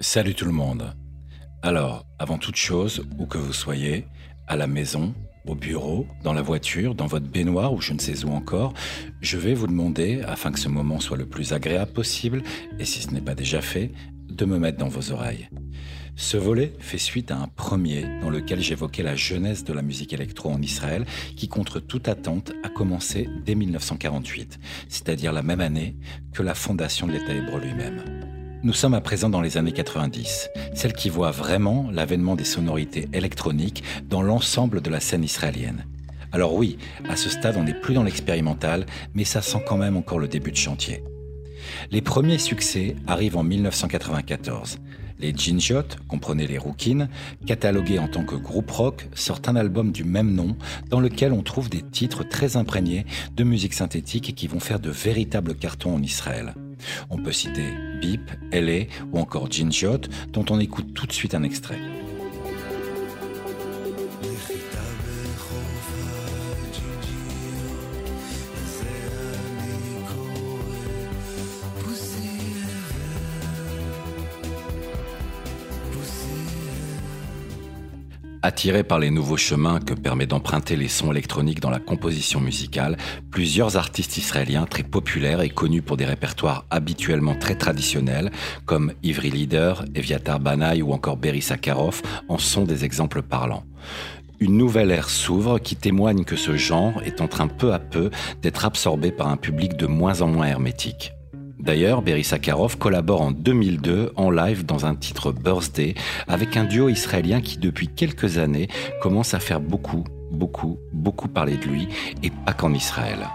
Salut tout le monde. Alors, avant toute chose, où que vous soyez, à la maison, au bureau, dans la voiture, dans votre baignoire ou je ne sais où encore, je vais vous demander, afin que ce moment soit le plus agréable possible, et si ce n'est pas déjà fait, de me mettre dans vos oreilles. Ce volet fait suite à un premier dans lequel j'évoquais la jeunesse de la musique électro en Israël qui, contre toute attente, a commencé dès 1948, c'est-à-dire la même année que la fondation de l'État hébreu lui-même. Nous sommes à présent dans les années 90, celle qui voit vraiment l'avènement des sonorités électroniques dans l'ensemble de la scène israélienne. Alors oui, à ce stade on n'est plus dans l'expérimental, mais ça sent quand même encore le début de chantier. Les premiers succès arrivent en 1994. Les Ginjot, comprenez les Rookin, catalogués en tant que groupe rock, sortent un album du même nom dans lequel on trouve des titres très imprégnés de musique synthétique qui vont faire de véritables cartons en Israël. On peut citer Beep, LA ou encore Ginjot, dont on écoute tout de suite un extrait. Attirés par les nouveaux chemins que permet d'emprunter les sons électroniques dans la composition musicale, plusieurs artistes israéliens très populaires et connus pour des répertoires habituellement très traditionnels, comme Ivry Leader, Eviatar Banaï ou encore Berry Sakharov, en sont des exemples parlants une nouvelle ère s'ouvre qui témoigne que ce genre est en train peu à peu d'être absorbé par un public de moins en moins hermétique. D'ailleurs, Berry Sakharov collabore en 2002 en live dans un titre Birthday avec un duo israélien qui depuis quelques années commence à faire beaucoup, beaucoup, beaucoup parler de lui et pas qu'en Israël.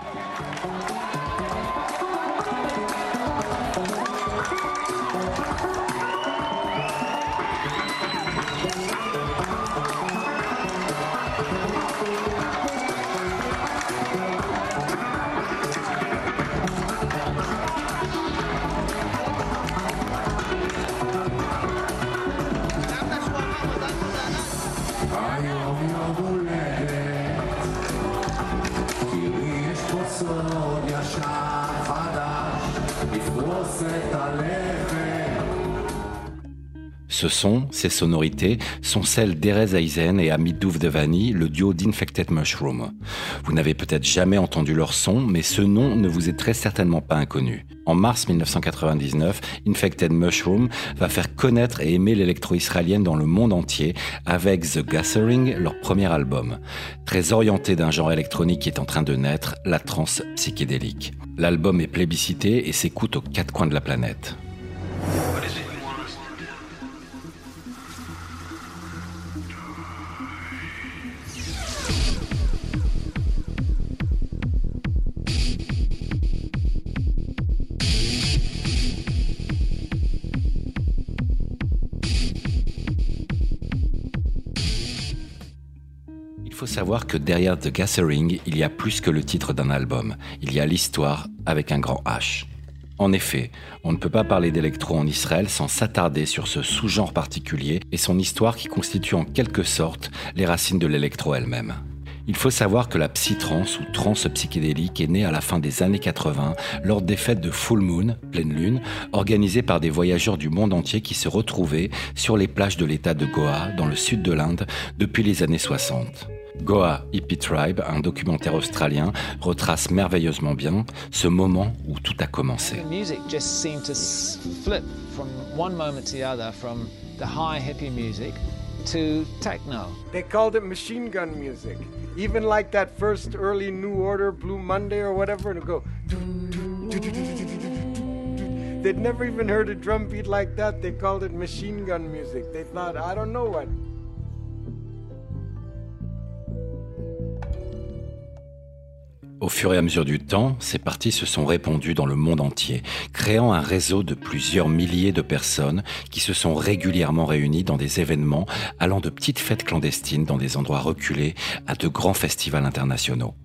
Ce son, ces sonorités, sont celles d'Erez Aizen et Amit Devani, le duo d'Infected Mushroom. Vous n'avez peut-être jamais entendu leur son, mais ce nom ne vous est très certainement pas inconnu. En mars 1999, Infected Mushroom va faire connaître et aimer l'électro-israélienne dans le monde entier avec The Gathering, leur premier album. Très orienté d'un genre électronique qui est en train de naître, la trance psychédélique. L'album est plébiscité et s'écoute aux quatre coins de la planète. Faut savoir que derrière The Gathering, il y a plus que le titre d'un album. Il y a l'histoire avec un grand H. En effet, on ne peut pas parler d'électro en Israël sans s'attarder sur ce sous-genre particulier et son histoire qui constitue en quelque sorte les racines de l'électro elle-même. Il faut savoir que la psytrance ou trance psychédélique est née à la fin des années 80 lors des fêtes de Full Moon, pleine lune, organisées par des voyageurs du monde entier qui se retrouvaient sur les plages de l'état de Goa, dans le sud de l'Inde, depuis les années 60. Goa Hippie Tribe, un documentaire australien, retrace merveilleusement bien ce moment où tout a commencé. The music just seemed to flip from one moment to the other, from the high hippie music to techno. They called it machine gun music. Even like that first early New Order Blue Monday or whatever, and go. They'd never even heard a drum beat like that. They called it machine gun music. They thought, I don't know what. Au fur et à mesure du temps, ces parties se sont répandues dans le monde entier, créant un réseau de plusieurs milliers de personnes qui se sont régulièrement réunies dans des événements allant de petites fêtes clandestines dans des endroits reculés à de grands festivals internationaux.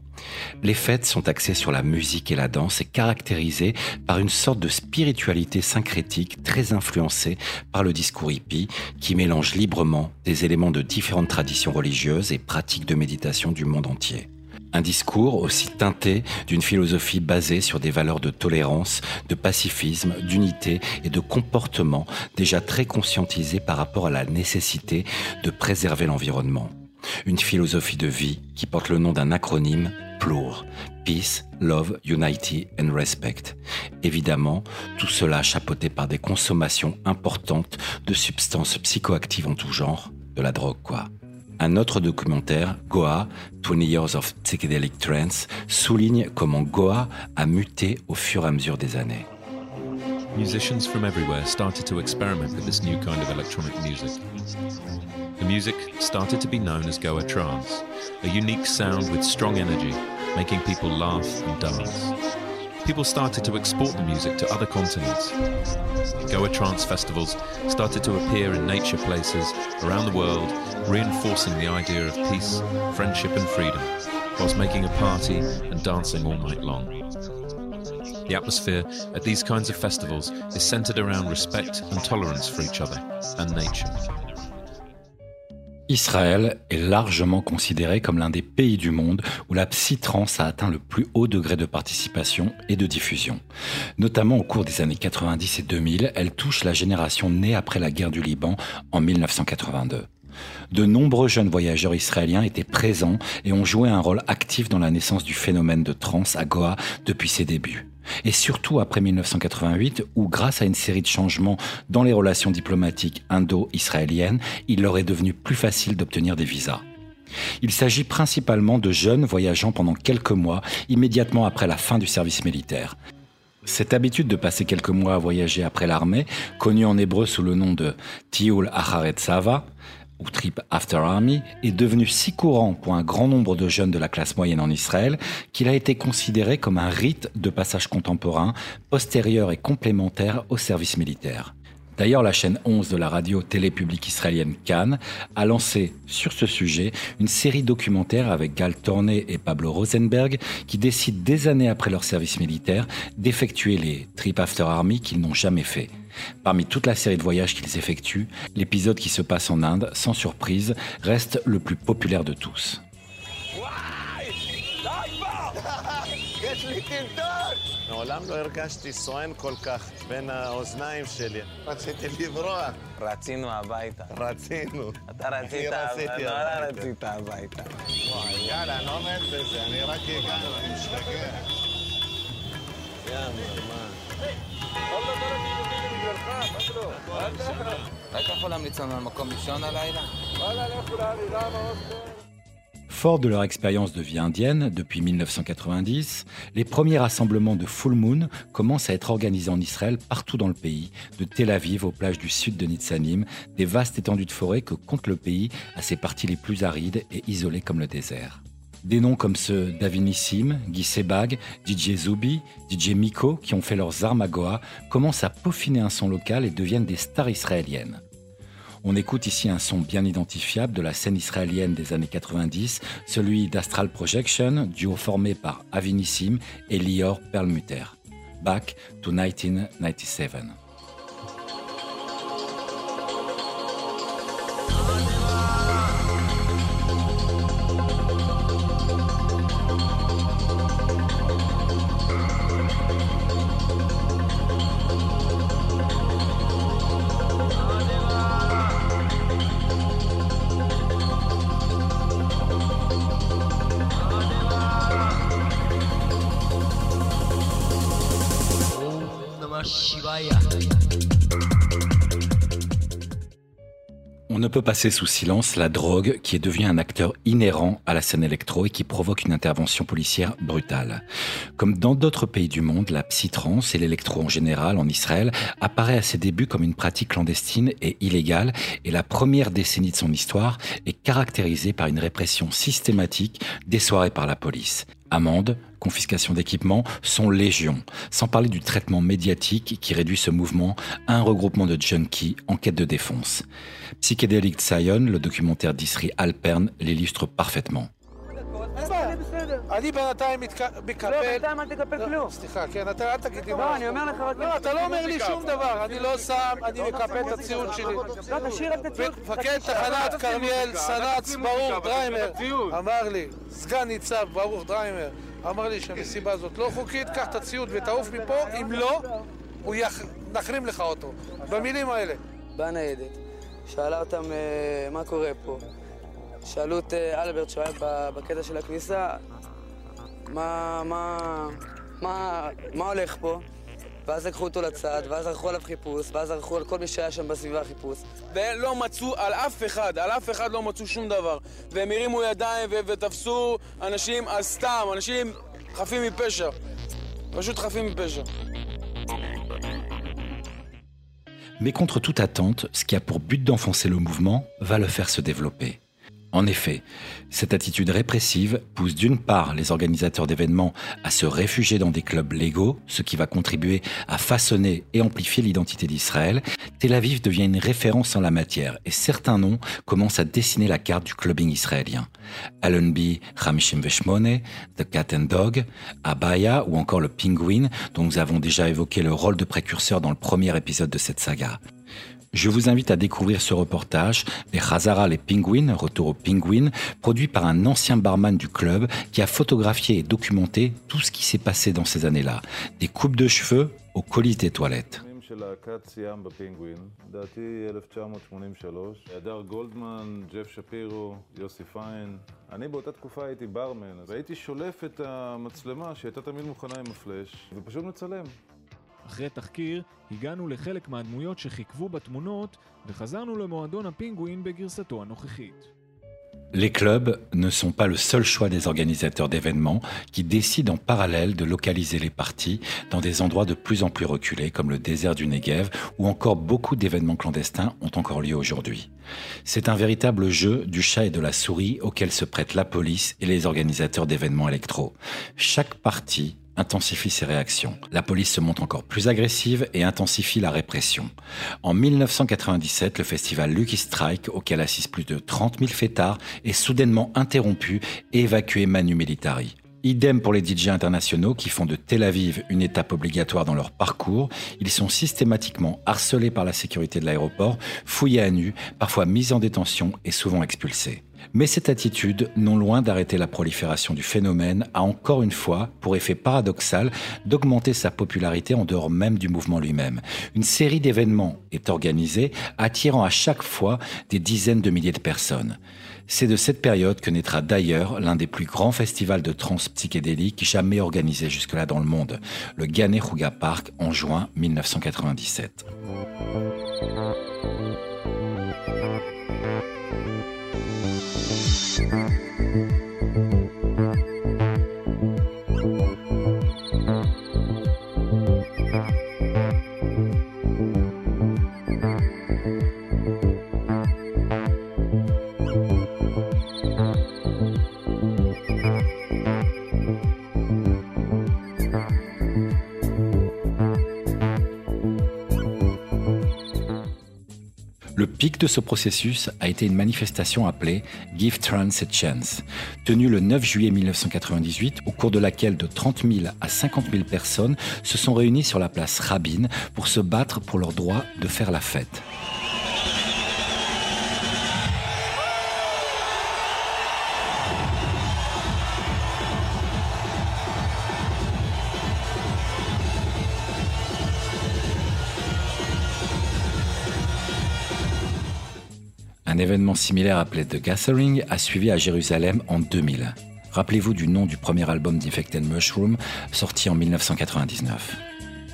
Les fêtes sont axées sur la musique et la danse et caractérisées par une sorte de spiritualité syncrétique très influencée par le discours hippie qui mélange librement des éléments de différentes traditions religieuses et pratiques de méditation du monde entier. Un discours aussi teinté d'une philosophie basée sur des valeurs de tolérance, de pacifisme, d'unité et de comportement déjà très conscientisés par rapport à la nécessité de préserver l'environnement. Une philosophie de vie qui porte le nom d'un acronyme PLOUR, Peace, Love, Unity and Respect. Évidemment, tout cela chapeauté par des consommations importantes de substances psychoactives en tout genre, de la drogue quoi. Un autre documentaire, Goa, 20 Years of Psychedelic Trance, souligne comment Goa a muté au fur et à mesure des années. Musicians from everywhere started to experiment with this new kind of electronic music. The music started to be known as Goa trance, a unique sound with strong energy, making people laugh and dance. People started to export the music to other continents. Goa trance festivals started to appear in nature places around the world reinforcing the idea of peace, friendship, and freedom, whilst making a party and dancing all night long. The atmosphere at these kinds of festivals is centered around respect and tolerance for each other and nature. Israël est largement considéré comme l'un des pays du monde où la psytrance a atteint le plus haut degré de participation et de diffusion. Notamment au cours des années 90 et 2000, elle touche la génération née après la guerre du Liban en 1982. De nombreux jeunes voyageurs israéliens étaient présents et ont joué un rôle actif dans la naissance du phénomène de trans à Goa depuis ses débuts. Et surtout après 1988, où grâce à une série de changements dans les relations diplomatiques indo-israéliennes, il leur est devenu plus facile d'obtenir des visas. Il s'agit principalement de jeunes voyageant pendant quelques mois immédiatement après la fin du service militaire. Cette habitude de passer quelques mois à voyager après l'armée, connue en hébreu sous le nom de Tiul Acharet Sava, ou Trip After Army, est devenu si courant pour un grand nombre de jeunes de la classe moyenne en Israël qu'il a été considéré comme un rite de passage contemporain, postérieur et complémentaire au service militaire. D'ailleurs, la chaîne 11 de la radio télé publique israélienne Cannes a lancé sur ce sujet une série documentaire avec Gal Torné et Pablo Rosenberg qui décident des années après leur service militaire d'effectuer les Trip After Army qu'ils n'ont jamais fait. Parmi toute la série de voyages qu'ils effectuent, l'épisode qui se passe en Inde, sans surprise, reste le plus populaire de tous. מעולם לא הרגשתי סואן כל כך בין האוזניים שלי. רציתי לברוח. רצינו הביתה. רצינו. אתה רצית, נורא הביתה. רצית הביתה. וואי, יאללה, אני לא עומד בזה, אני רק הגענו, אני משתגע. יאללה, מה? רק יכול להמליץ לנו על מקום לישון הלילה? Fort de leur expérience de vie indienne depuis 1990, les premiers rassemblements de Full Moon commencent à être organisés en Israël partout dans le pays, de Tel Aviv aux plages du sud de Nitsanim, des vastes étendues de forêt que compte le pays à ses parties les plus arides et isolées comme le désert. Des noms comme ceux d'Avinissim, Guy Sebag, DJ Zubi, DJ Miko, qui ont fait leurs armes à Goa, commencent à peaufiner un son local et deviennent des stars israéliennes. On écoute ici un son bien identifiable de la scène israélienne des années 90, celui d'Astral Projection, duo formé par Avinissim et Lior Perlmutter. Back to 1997. Peut passer sous silence la drogue qui est devenue un acteur inhérent à la scène électro et qui provoque une intervention policière brutale. Comme dans d'autres pays du monde, la psytrance et l'électro en général en Israël apparaît à ses débuts comme une pratique clandestine et illégale et la première décennie de son histoire est caractérisée par une répression systématique des soirées par la police. Amendes, confiscation d'équipements sont légion, sans parler du traitement médiatique qui réduit ce mouvement à un regroupement de junkies en quête de défense. Psychedelic Zion, le documentaire d'Isri Alpern, l'illustre parfaitement. אני בינתיים מתק- לא, מקפל... בינתיים אל תקפל לא, כלום. סליחה, כן, אתה אל תגיד לי לא, מה. אני אומר לך רק... לא, אתה לא אומר לי שום דבר, אני לא שם, אני מקפל את הציוד שלי. לא, תשאיר רק את הציוד. מפקד תחנת כרמיאל, סנ"צ ברוך דריימר, אמר לי, סגן ניצב ברוך דריימר, אמר לי שהמסיבה הזאת לא חוקית, קח את הציוד ותעוף מפה, אם לא, הוא יח... נחרים לך אותו. במילים האלה. באה ניידת, שאלה אותם אה, מה קורה פה. שאלו את אה, אלברט, שהוא היה בקטע של הכניסה, מה, מה, מה, מה הולך פה? ואז לקחו אותו לצד, ואז ערכו עליו חיפוש, ואז ערכו על כל מי שהיה שם בסביבה חיפוש. ולא מצאו על אף אחד, על אף אחד לא מצאו שום דבר. והם הרימו ידיים ו- ותפסו אנשים על סתם, אנשים חפים מפשע. פשוט חפים מפשע. Mais contre toute attente, ce qui a pour but d'enfoncer le mouvement va le faire se développer. En effet, cette attitude répressive pousse d'une part les organisateurs d'événements à se réfugier dans des clubs légaux, ce qui va contribuer à façonner et amplifier l'identité d'Israël. Tel Aviv devient une référence en la matière et certains noms commencent à dessiner la carte du clubbing israélien. Allenby, Hamishim Veshmone, The Cat and Dog, Abaya ou encore le Penguin, dont nous avons déjà évoqué le rôle de précurseur dans le premier épisode de cette saga. Je vous invite à découvrir ce reportage, Les Khazara les Penguins, retour au Penguin, produit par un ancien barman du club qui a photographié et documenté tout ce qui s'est passé dans ces années-là. Des coupes de cheveux aux coulisses des toilettes. של להקת סיאם בפינגווין, לדעתי 1983, הדר גולדמן, ג'ף שפירו, יוסי פיין. אני באותה תקופה הייתי ברמן, והייתי שולף את המצלמה שהייתה תמיד מוכנה עם הפלאש, ופשוט מצלם. אחרי תחקיר, הגענו לחלק מהדמויות שחיכבו בתמונות, וחזרנו למועדון הפינגווין בגרסתו הנוכחית. Les clubs ne sont pas le seul choix des organisateurs d'événements qui décident en parallèle de localiser les parties dans des endroits de plus en plus reculés comme le désert du Negev où encore beaucoup d'événements clandestins ont encore lieu aujourd'hui. C'est un véritable jeu du chat et de la souris auquel se prêtent la police et les organisateurs d'événements électro. Chaque partie intensifie ses réactions. La police se montre encore plus agressive et intensifie la répression. En 1997, le festival Lucky Strike, auquel assistent plus de 30 000 fêtards, est soudainement interrompu et évacué manu militari. Idem pour les DJ internationaux qui font de Tel Aviv une étape obligatoire dans leur parcours. Ils sont systématiquement harcelés par la sécurité de l'aéroport, fouillés à nu, parfois mis en détention et souvent expulsés. Mais cette attitude, non loin d'arrêter la prolifération du phénomène, a encore une fois pour effet paradoxal d'augmenter sa popularité en dehors même du mouvement lui-même. Une série d'événements est organisée, attirant à chaque fois des dizaines de milliers de personnes. C'est de cette période que naîtra d'ailleurs l'un des plus grands festivals de trans psychédélique jamais organisé jusque-là dans le monde, le Gane Huga Park en juin 1997. Pic de ce processus a été une manifestation appelée Give Trans a Chance, tenue le 9 juillet 1998, au cours de laquelle de 30 000 à 50 000 personnes se sont réunies sur la place Rabin pour se battre pour leur droit de faire la fête. Événement similaire appelé The Gathering a suivi à Jérusalem en 2000. Rappelez-vous du nom du premier album d'Infected Mushroom, sorti en 1999.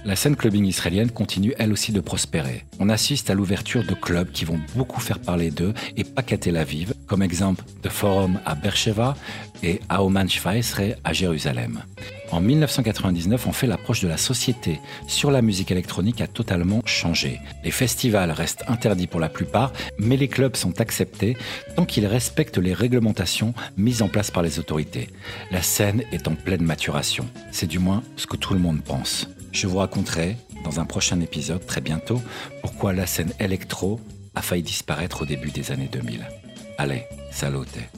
La scène clubbing israélienne continue elle aussi de prospérer. On assiste à l'ouverture de clubs qui vont beaucoup faire parler d'eux et pas qu'à Tel Aviv, comme exemple The Forum à Beersheba et Aoman Shvaesre à Jérusalem. En 1999, on fait l'approche de la société sur la musique électronique a totalement changé. Les festivals restent interdits pour la plupart, mais les clubs sont acceptés tant qu'ils respectent les réglementations mises en place par les autorités. La scène est en pleine maturation. C'est du moins ce que tout le monde pense. Je vous raconterai, dans un prochain épisode très bientôt, pourquoi la scène électro a failli disparaître au début des années 2000. Allez, salute